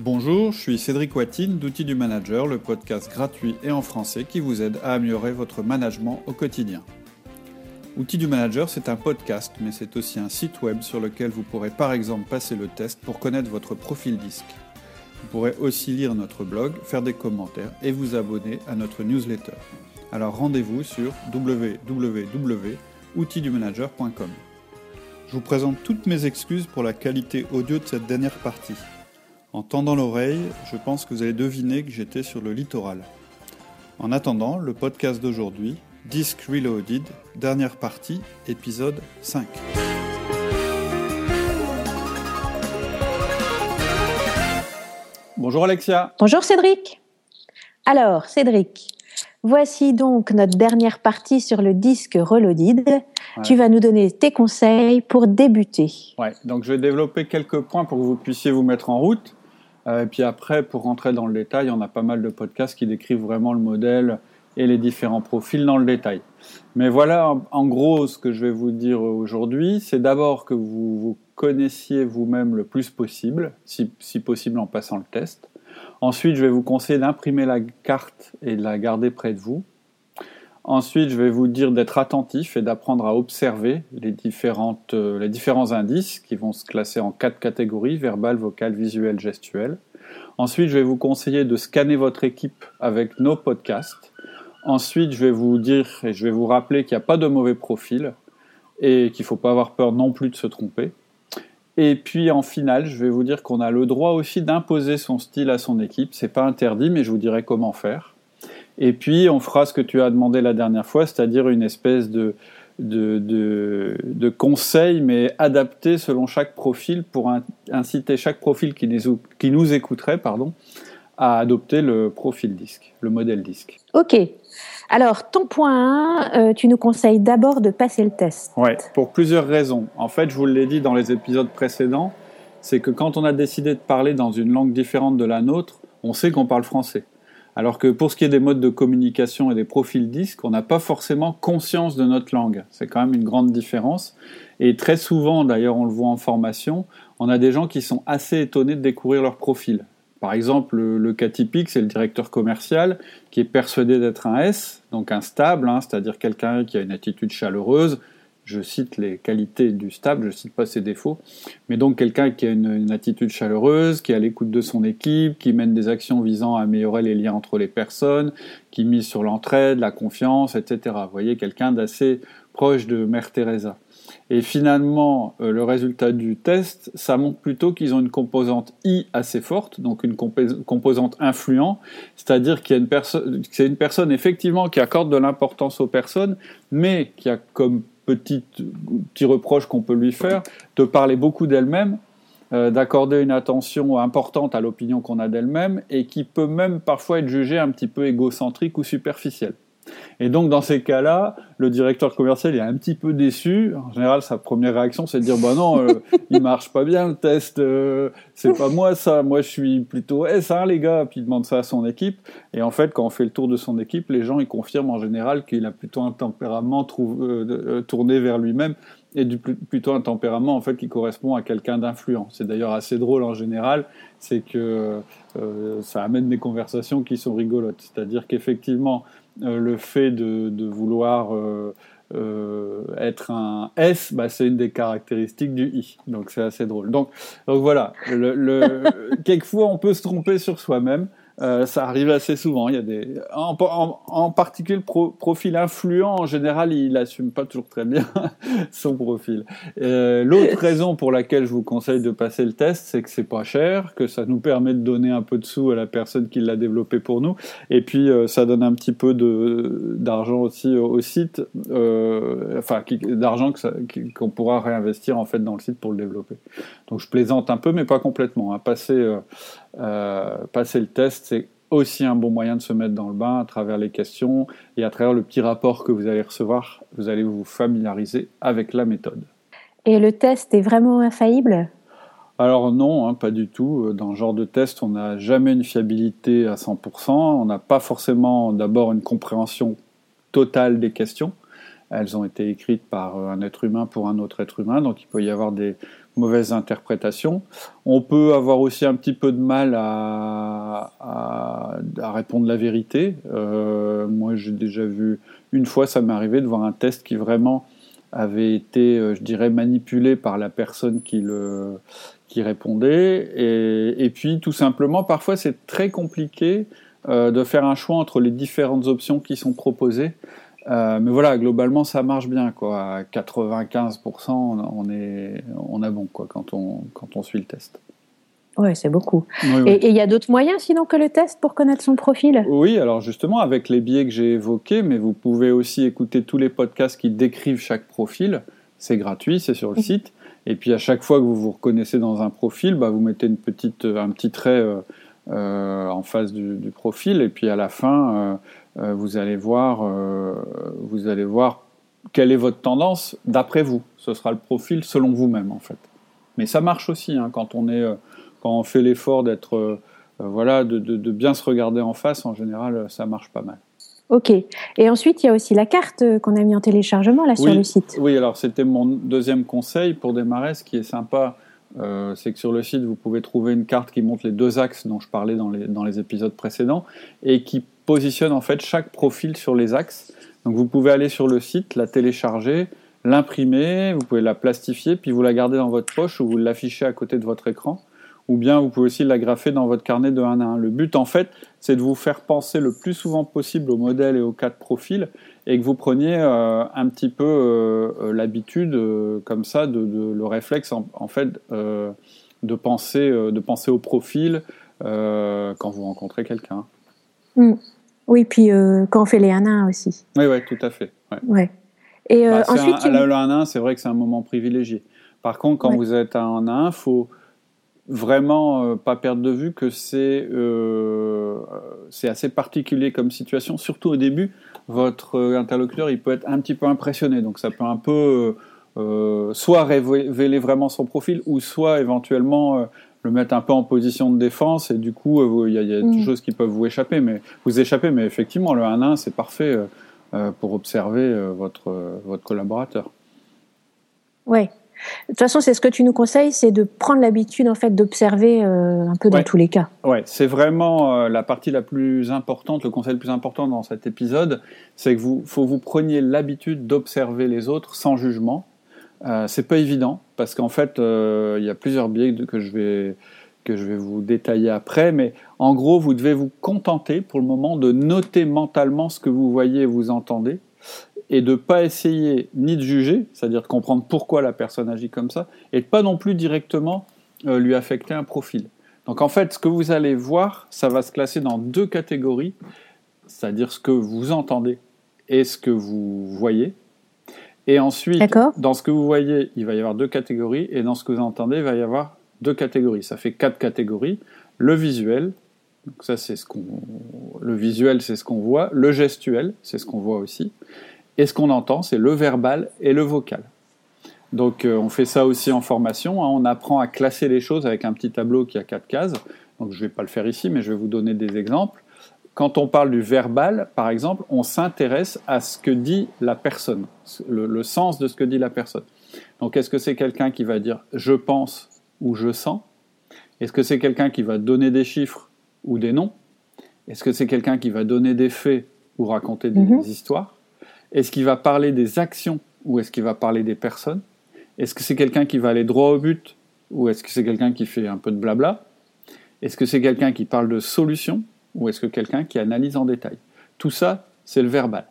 Bonjour, je suis Cédric Watine d'Outils du Manager, le podcast gratuit et en français qui vous aide à améliorer votre management au quotidien. Outils du Manager, c'est un podcast, mais c'est aussi un site web sur lequel vous pourrez par exemple passer le test pour connaître votre profil disque. Vous pourrez aussi lire notre blog, faire des commentaires et vous abonner à notre newsletter. Alors rendez-vous sur www.outildumanager.com. Je vous présente toutes mes excuses pour la qualité audio de cette dernière partie. En tendant l'oreille, je pense que vous avez deviné que j'étais sur le littoral. En attendant, le podcast d'aujourd'hui, Disc Reloaded, dernière partie, épisode 5. Bonjour Alexia. Bonjour Cédric. Alors Cédric, voici donc notre dernière partie sur le disque Reloaded. Tu vas nous donner tes conseils pour débuter. Ouais, donc je vais développer quelques points pour que vous puissiez vous mettre en route. Euh, et puis après, pour rentrer dans le détail, on a pas mal de podcasts qui décrivent vraiment le modèle et les différents profils dans le détail. Mais voilà, en gros, ce que je vais vous dire aujourd'hui, c'est d'abord que vous vous connaissiez vous-même le plus possible, si, si, possible en passant le test. Ensuite, je vais vous conseiller d'imprimer la carte et de la garder près de vous. Ensuite, je vais vous dire d'être attentif et d'apprendre à observer les, différentes, euh, les différents indices qui vont se classer en quatre catégories, verbal, vocal, visuel, gestuel. Ensuite, je vais vous conseiller de scanner votre équipe avec nos podcasts. Ensuite, je vais vous dire et je vais vous rappeler qu'il n'y a pas de mauvais profil et qu'il ne faut pas avoir peur non plus de se tromper. Et puis en finale, je vais vous dire qu'on a le droit aussi d'imposer son style à son équipe. C'est pas interdit, mais je vous dirai comment faire. Et puis, on fera ce que tu as demandé la dernière fois, c'est-à-dire une espèce de, de, de, de, conseil, mais adapté selon chaque profil pour inciter chaque profil qui nous, qui nous écouterait pardon, à adopter le profil disque, le modèle disque. Ok. Alors, ton point 1, euh, tu nous conseilles d'abord de passer le test. Oui, pour plusieurs raisons. En fait, je vous l'ai dit dans les épisodes précédents, c'est que quand on a décidé de parler dans une langue différente de la nôtre, on sait qu'on parle français. Alors que pour ce qui est des modes de communication et des profils disques, on n'a pas forcément conscience de notre langue. C'est quand même une grande différence. Et très souvent, d'ailleurs, on le voit en formation, on a des gens qui sont assez étonnés de découvrir leur profil. Par exemple, le, cas typique, c'est le directeur commercial qui est persuadé d'être un S, donc un stable, hein, c'est-à-dire quelqu'un qui a une attitude chaleureuse, je cite les qualités du stable, je cite pas ses défauts, mais donc quelqu'un qui a une, attitude chaleureuse, qui est à l'écoute de son équipe, qui mène des actions visant à améliorer les liens entre les personnes, qui mise sur l'entraide, la confiance, etc. Vous voyez, quelqu'un d'assez proche de Mère Teresa. Et finalement, euh, le résultat du test, ça montre plutôt qu'ils ont une composante I assez forte, donc une composante influent, c'est-à-dire qu'il y a une personne, c'est une personne effectivement qui accorde de l'importance aux personnes, mais qui a comme petit, petit reproche qu'on peut lui faire, de parler beaucoup d'elle-même, euh, d'accorder une attention importante à l'opinion qu'on a d'elle-même, et qui peut même parfois être jugée un petit peu égocentrique ou superficielle. Et donc, dans ces cas-là, le directeur commercial est un petit peu déçu. En général, sa première réaction, c'est de dire, bah non, euh, il marche pas bien le test, euh, c'est pas moi ça, moi je suis plutôt S, hein, les gars. Puis il demande ça à son équipe. Et en fait, quand on fait le tour de son équipe, les gens, ils confirment en général qu'il a plutôt un tempérament euh, tourné vers lui-même et du, plutôt un tempérament en fait qui correspond à quelqu'un d'influent. C'est d'ailleurs assez drôle en général, c'est que ça amène des conversations qui sont rigolotes. C'est-à-dire qu'effectivement, euh, le fait de, vouloir euh, euh, être un S, bah, c'est une des caractéristiques du I. Donc c'est assez drôle. Donc, donc voilà, quelquefois on peut se tromper sur soi-même. Euh, ça arrive assez souvent. Il y a des, en, en, particulier le profil influent, en général, il assume pas toujours très bien son profil. Euh, L'autre raison pour laquelle je vous conseille de passer le test, c'est que c'est pas cher, que ça nous permet de donner un peu de sous à la personne qui l'a développé pour nous, et puis euh, ça donne un petit peu de d'argent aussi au, site, euh, enfin d'argent qu'on pourra réinvestir en fait dans le site pour le développer. Donc je plaisante un peu, mais pas complètement. Hein. Passer euh, passer le test, c'est aussi un bon moyen de se mettre dans le bain à travers les questions et à travers le petit rapport que vous allez recevoir, vous allez vous familiariser avec la méthode. Et le test est vraiment infaillible? Alors non, hein, pas du tout. Dans ce genre de test, on n'a jamais une fiabilité à 100%. On n'a pas forcément d'abord une compréhension totale des questions. Elles ont été écrites par un être humain pour un autre être humain, donc il peut y avoir des mauvaise interprétation. On peut avoir aussi un petit peu de mal à, répondre la vérité. Euh, moi, j'ai déjà vu une fois, ça m'est arrivé de voir un test qui vraiment avait été, euh, je dirais, manipulé par la personne qui répondait. Et, puis, tout simplement, parfois, c'est très compliqué euh, de faire un choix entre les différentes options qui sont proposées. Euh, mais voilà, globalement, ça marche bien. Quoi. À 95%, on, est, on a bon quoi, quand, on, quand on suit le test. Ouais, c'est beaucoup. Et il y a d'autres moyens sinon que le test pour connaître son profil? Oui, alors justement, avec les biais que j'ai évoqués, mais vous pouvez aussi écouter tous les podcasts qui décrivent chaque profil. C'est gratuit, c'est sur le site. Et puis à chaque fois que vous vous reconnaissez dans un profil, bah, vous mettez une petite, un petit trait euh, euh, en face du, du, profil. Et puis à la fin, vous allez voir, euh, vous allez voir quelle est votre tendance d'après vous. Ce sera le profil selon vous-même en fait. Mais ça marche aussi hein, quand on est, euh, quand on fait l'effort d'être, voilà, de, de, bien se regarder en face. En général, ça marche pas mal. Ok. Et ensuite, il y a aussi la carte qu'on a mis en téléchargement là sur le site. Oui, alors c'était mon deuxième conseil pour démarrer. Ce qui est sympa, euh, c'est que sur le site, vous pouvez trouver une carte qui montre les deux axes dont je parlais dans les, dans les épisodes précédents et qui positionne en fait chaque profil sur les axes. Donc vous pouvez aller sur le site, la télécharger, l'imprimer, vous pouvez la plastifier, puis vous la gardez dans votre poche ou vous l'affichez à côté de votre écran. Ou bien vous pouvez aussi l'agrafer dans votre carnet de 1 à 1. Le but en fait, c'est de vous faire penser le plus souvent possible au modèle et aux quatre profils et que vous preniez euh, un petit peu euh, euh, l'habitude comme ça, de, le réflexe en, fait de penser, de penser au profil quand vous rencontrez quelqu'un. Mm. Oui, puis euh, quand on fait les 1 1 aussi. Oui, oui, tout à fait. Ouais. Et euh, bah, ensuite, le 1 1, c'est vrai que c'est un moment privilégié. Par contre, quand vous êtes en 1 1, faut vraiment euh, pas perdre de vue que c'est c'est assez particulier comme situation. Surtout au début, votre interlocuteur, il peut être un petit peu impressionné, donc ça peut un peu soit révéler vraiment son profil, ou soit éventuellement le mettre un peu en position de défense et du coup euh, il y a, des mm. choses qui peuvent vous échapper mais vous échapper mais effectivement le 1-1 c'est parfait euh, euh, pour observer votre votre collaborateur. Ouais. De toute façon, c'est ce que tu nous conseilles, c'est de prendre l'habitude en fait d'observer un peu dans tous les cas. Ouais, c'est vraiment la partie la plus importante, le conseil le plus important dans cet épisode, c'est que vous faut vous preniez l'habitude d'observer les autres sans jugement euh, c'est pas évident parce qu'en fait, euh, il y a plusieurs biais que je vais que je vais vous détailler après, mais en gros, vous devez vous contenter pour le moment de noter mentalement ce que vous voyez et vous entendez, et de pas essayer ni de juger, c'est-à-dire de comprendre pourquoi la personne agit comme ça, et de pas non plus directement euh, lui affecter un profil. Donc en fait, ce que vous allez voir, ça va se classer dans deux catégories, c'est-à-dire ce que vous entendez et ce que vous voyez. Et ensuite, dans ce que vous voyez, il va y avoir deux catégories, et dans ce que vous entendez, il va y avoir deux catégories. Ça fait quatre catégories. Le visuel, donc ça c'est ce qu'on, le visuel c'est ce qu'on voit. Le gestuel, c'est ce qu'on voit aussi. Et ce qu'on entend, c'est le verbal et le vocal. Donc euh, on fait ça aussi en formation. Hein. On apprend à classer les choses avec un petit tableau qui a quatre cases. Donc je ne vais pas le faire ici, mais je vais vous donner des exemples quand on parle du verbal, par exemple, on s'intéresse à ce que dit la personne, le, sens de ce que dit la personne. Donc, est-ce que c'est quelqu'un qui va dire je pense ou je sens Est-ce que c'est quelqu'un qui va donner des chiffres ou des noms? Est-ce que c'est quelqu'un qui va donner des faits ou raconter des mhm. histoires? Est-ce qu'il va parler des actions ou est-ce qu'il va parler des personnes? Est-ce que c'est quelqu'un qui va aller droit au but ou est-ce que c'est quelqu'un qui fait un peu de blabla? Est-ce que c'est quelqu'un qui parle de solutions? Ou est-ce que quelqu'un qui analyse en détail Tout ça, c'est le verbal.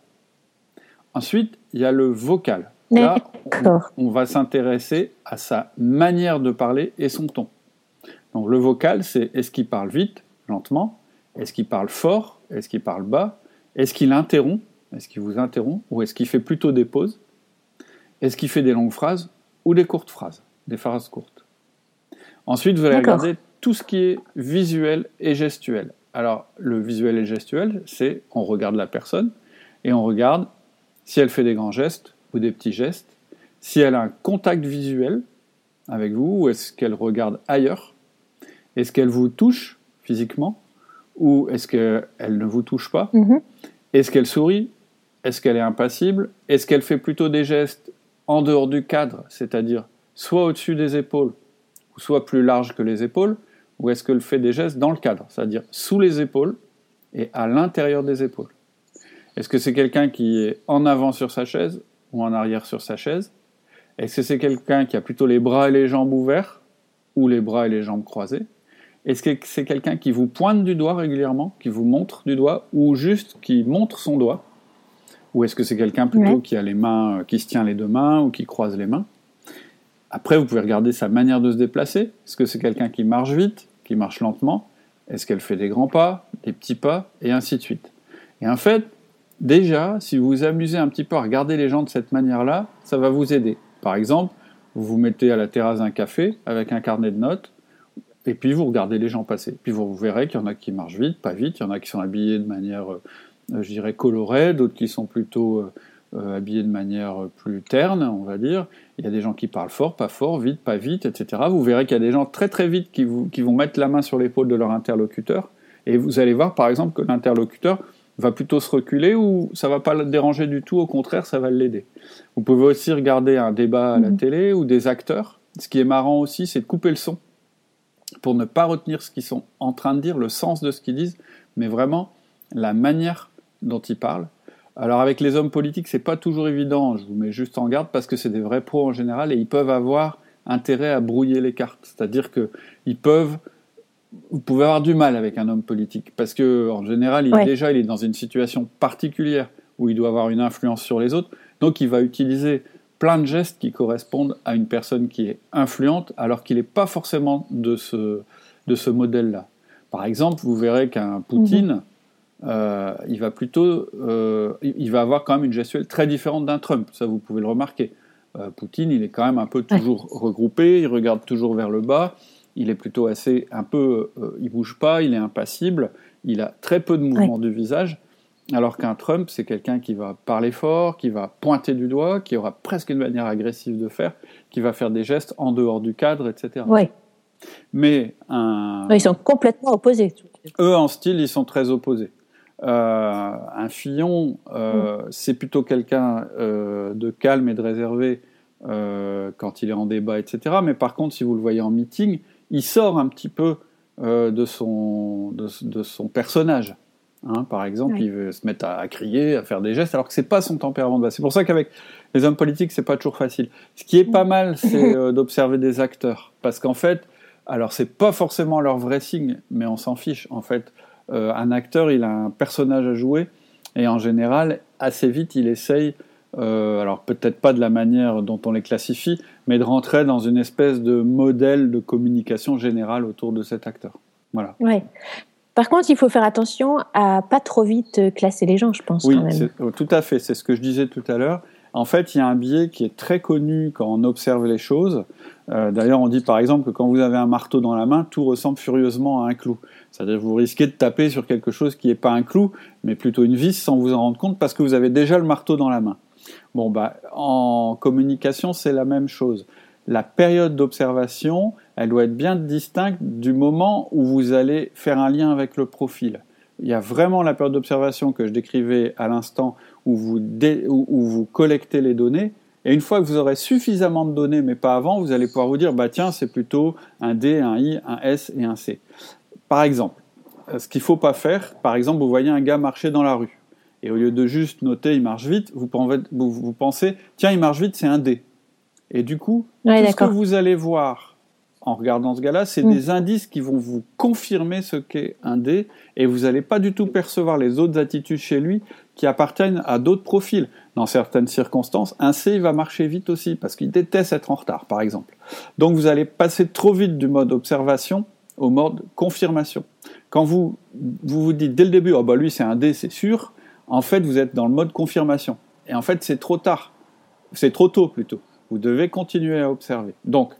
Ensuite, il y a le vocal. Là, on, va s'intéresser à sa manière de parler et son ton. Donc le vocal, c'est est-ce qu'il parle vite, lentement? Est-ce qu'il parle fort? Est-ce qu'il parle bas? Est-ce qu'il interrompt? Est-ce qu'il vous interrompt? Ou est-ce qu'il fait plutôt des pauses? Est-ce qu'il fait des longues phrases ou des courtes phrases? Des phrases courtes. Ensuite, vous allez regarder tout ce qui est visuel et gestuel. Alors, le visuel et gestuel, c'est on regarde la personne et on regarde si elle fait des grands gestes ou des petits gestes, si elle a un contact visuel avec vous ou est-ce qu'elle regarde ailleurs, est-ce qu'elle vous touche physiquement ou est-ce qu'elle ne vous touche pas, mm-hmm. est-ce qu'elle sourit, est-ce qu'elle est impassible, est-ce qu'elle fait plutôt des gestes en dehors du cadre, c'est-à-dire soit au-dessus des épaules, ou soit plus large que les épaules, ou est-ce qu'elle fait des gestes dans le cadre, c'est-à-dire sous les épaules et à l'intérieur des épaules. Est-ce que c'est quelqu'un qui est en avant sur sa chaise ou en arrière sur sa chaise? Est-ce que c'est quelqu'un qui a plutôt les bras et les jambes ouverts ou les bras et les jambes croisées Est-ce que c'est quelqu'un qui vous pointe du doigt régulièrement, qui vous montre du doigt, ou juste qui montre son doigt? Ou est-ce que c'est quelqu'un plutôt qui a les mains, euh, qui se tient les deux mains ou qui croise les mains? Après, vous pouvez regarder sa manière de se déplacer. Est-ce que c'est quelqu'un qui marche vite, qui marche lentement Est-ce qu'elle fait des grands pas, des petits pas, et ainsi de suite Et en fait, déjà, si vous vous amusez un petit peu à regarder les gens de cette manière-là, ça va vous aider. Par exemple, vous vous mettez à la terrasse d'un café avec un carnet de notes, et puis vous regardez les gens passer. Puis vous verrez qu'il y en a qui marchent vite, pas vite, il y en a qui sont habillés de manière, euh, je dirais, colorée, d'autres qui sont plutôt euh, euh, habillés de manière plus terne, on va dire. Il y a des gens qui parlent fort, pas fort, vite, pas vite, etc. Vous verrez qu'il y a des gens très très vite qui, vous, qui vont mettre la main sur l'épaule de leur interlocuteur, et vous allez voir par exemple que l'interlocuteur va plutôt se reculer ou ça va pas le déranger du tout, au contraire, ça va l'aider. Vous pouvez aussi regarder un débat à la mhm. télé ou des acteurs. Ce qui est marrant aussi, c'est de couper le son pour ne pas retenir ce qu'ils sont en train de dire, le sens de ce qu'ils disent, mais vraiment la manière dont ils parlent. Alors avec les hommes politiques, c'est pas toujours évident, je vous mets juste en garde parce que c'est des vrais pros en général et ils peuvent avoir intérêt à brouiller les cartes, c'est-à-dire qu'ils peuvent vous pouvez avoir du mal avec un homme politique parce que en général, il, déjà, il est dans une situation particulière où il doit avoir une influence sur les autres, donc il va utiliser plein de gestes qui correspondent à une personne qui est influente, alors qu'il n'est pas forcément de ce, de ce modèle-là. Par exemple, vous verrez qu'un Poutine, mhm. Euh, il va plutôt, euh, il va avoir quand même une gestuelle très différente d'un Trump. Ça, vous pouvez le remarquer. Euh, Poutine, il est quand même un peu toujours regroupé, il regarde toujours vers le bas il est plutôt assez un peu, il bouge pas, il est impassible, il a très peu de mouvements du visage, alors qu'un Trump, c'est quelqu'un qui va parler fort, qui va pointer du doigt, qui aura presque une manière agressive de faire, qui va faire des gestes en dehors du cadre, etc. Oui. Mais un... Ils sont complètement opposés. Eux, en style, ils sont très opposés. Euh, un Fillon, euh, mm. c'est plutôt quelqu'un de calme et de réservé quand il est en débat, etc. Mais par contre, si vous le voyez en meeting, il sort un petit peu euh, de, son, de, son personnage. Hein. par exemple, il veut se mettre à, crier, à faire des gestes, alors que c'est pas son tempérament de base. C'est pour ça qu'avec les hommes politiques, c'est pas toujours facile. Ce qui est pas mal, c'est euh, d'observer des acteurs, parce qu'en fait, alors c'est pas forcément leur vrai signe, mais on s'en fiche. En fait, euh, un acteur, il a un personnage à jouer, et en général, assez vite, il essaye euh, alors peut-être pas de la manière dont on les classifie, mais de rentrer dans une espèce de modèle de communication générale autour de cet acteur. Voilà. Ouais. Par contre, il faut faire attention à pas trop vite classer les gens, je pense. Oui, quand même. Oh, tout à fait. C'est ce que je disais tout à l'heure. En fait, il y a un biais qui est très connu quand on observe les choses. Euh, d'ailleurs, on dit par exemple que quand vous avez un marteau dans la main, tout ressemble furieusement à un clou. C'est-à-dire que vous risquez de taper sur quelque chose qui n'est pas un clou, mais plutôt une vis sans vous en rendre compte parce que vous avez déjà le marteau dans la main. Bon, bah, en communication, c'est la même chose. La période d'observation, elle doit être bien distincte du moment où vous allez faire un lien avec le profil. Il y a vraiment la période d'observation que je décrivais à l'instant où vous, où vous collectez les données. Et une fois que vous aurez suffisamment de données, mais pas avant, vous allez pouvoir vous dire, bah tiens, c'est plutôt un D, un I, un S et un C. Par exemple, ce qu'il ne faut pas faire, par exemple, vous voyez un gars marcher dans la rue. Et au lieu de juste noter il marche vite, vous, vous pensez tiens, il marche vite, c'est un D. Et du coup, tout ce que vous allez voir en regardant ce gars-là, c'est mm. des indices qui vont vous confirmer ce qu'est un D, et vous n'allez pas du tout percevoir les autres attitudes chez lui qui appartiennent à d'autres profils. Dans certaines circonstances, un C va marcher vite aussi, parce qu'il déteste être en retard, par exemple. Donc vous allez passer trop vite du mode observation au mode confirmation. Quand vous vous, vous dites dès le début, oh bah lui c'est un D, c'est sûr, en fait, vous êtes dans le mode confirmation. Et en fait, c'est trop tard. C'est trop tôt plutôt. Vous devez continuer à observer. Donc,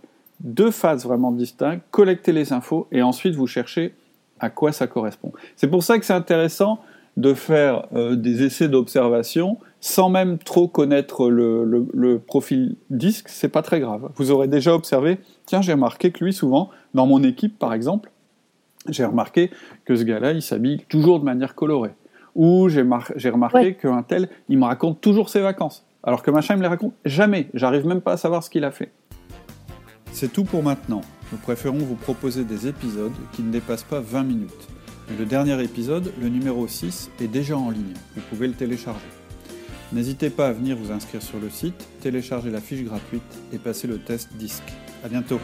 deux phases vraiment distinctes, collecter les infos et ensuite vous cherchez à quoi ça correspond. C'est pour ça que c'est intéressant de faire euh, des essais d'observation sans même trop connaître le, le profil disque, c'est pas très grave. Vous aurez déjà observé, tiens, j'ai remarqué que lui, souvent, dans mon équipe par exemple, j'ai remarqué que ce gars-là, il s'habille toujours de manière colorée où j'ai, remarqué qu'un tel, il me raconte toujours ses vacances. Alors que machin, il me les raconte jamais. J'arrive même pas à savoir ce qu'il a fait. C'est tout pour maintenant. Nous préférons vous proposer des épisodes qui ne dépassent pas 20 minutes. Le dernier épisode, le numéro 6, est déjà en ligne. Vous pouvez le télécharger. N'hésitez pas à venir vous inscrire sur le site, télécharger la fiche gratuite et passer le test disque. À bientôt.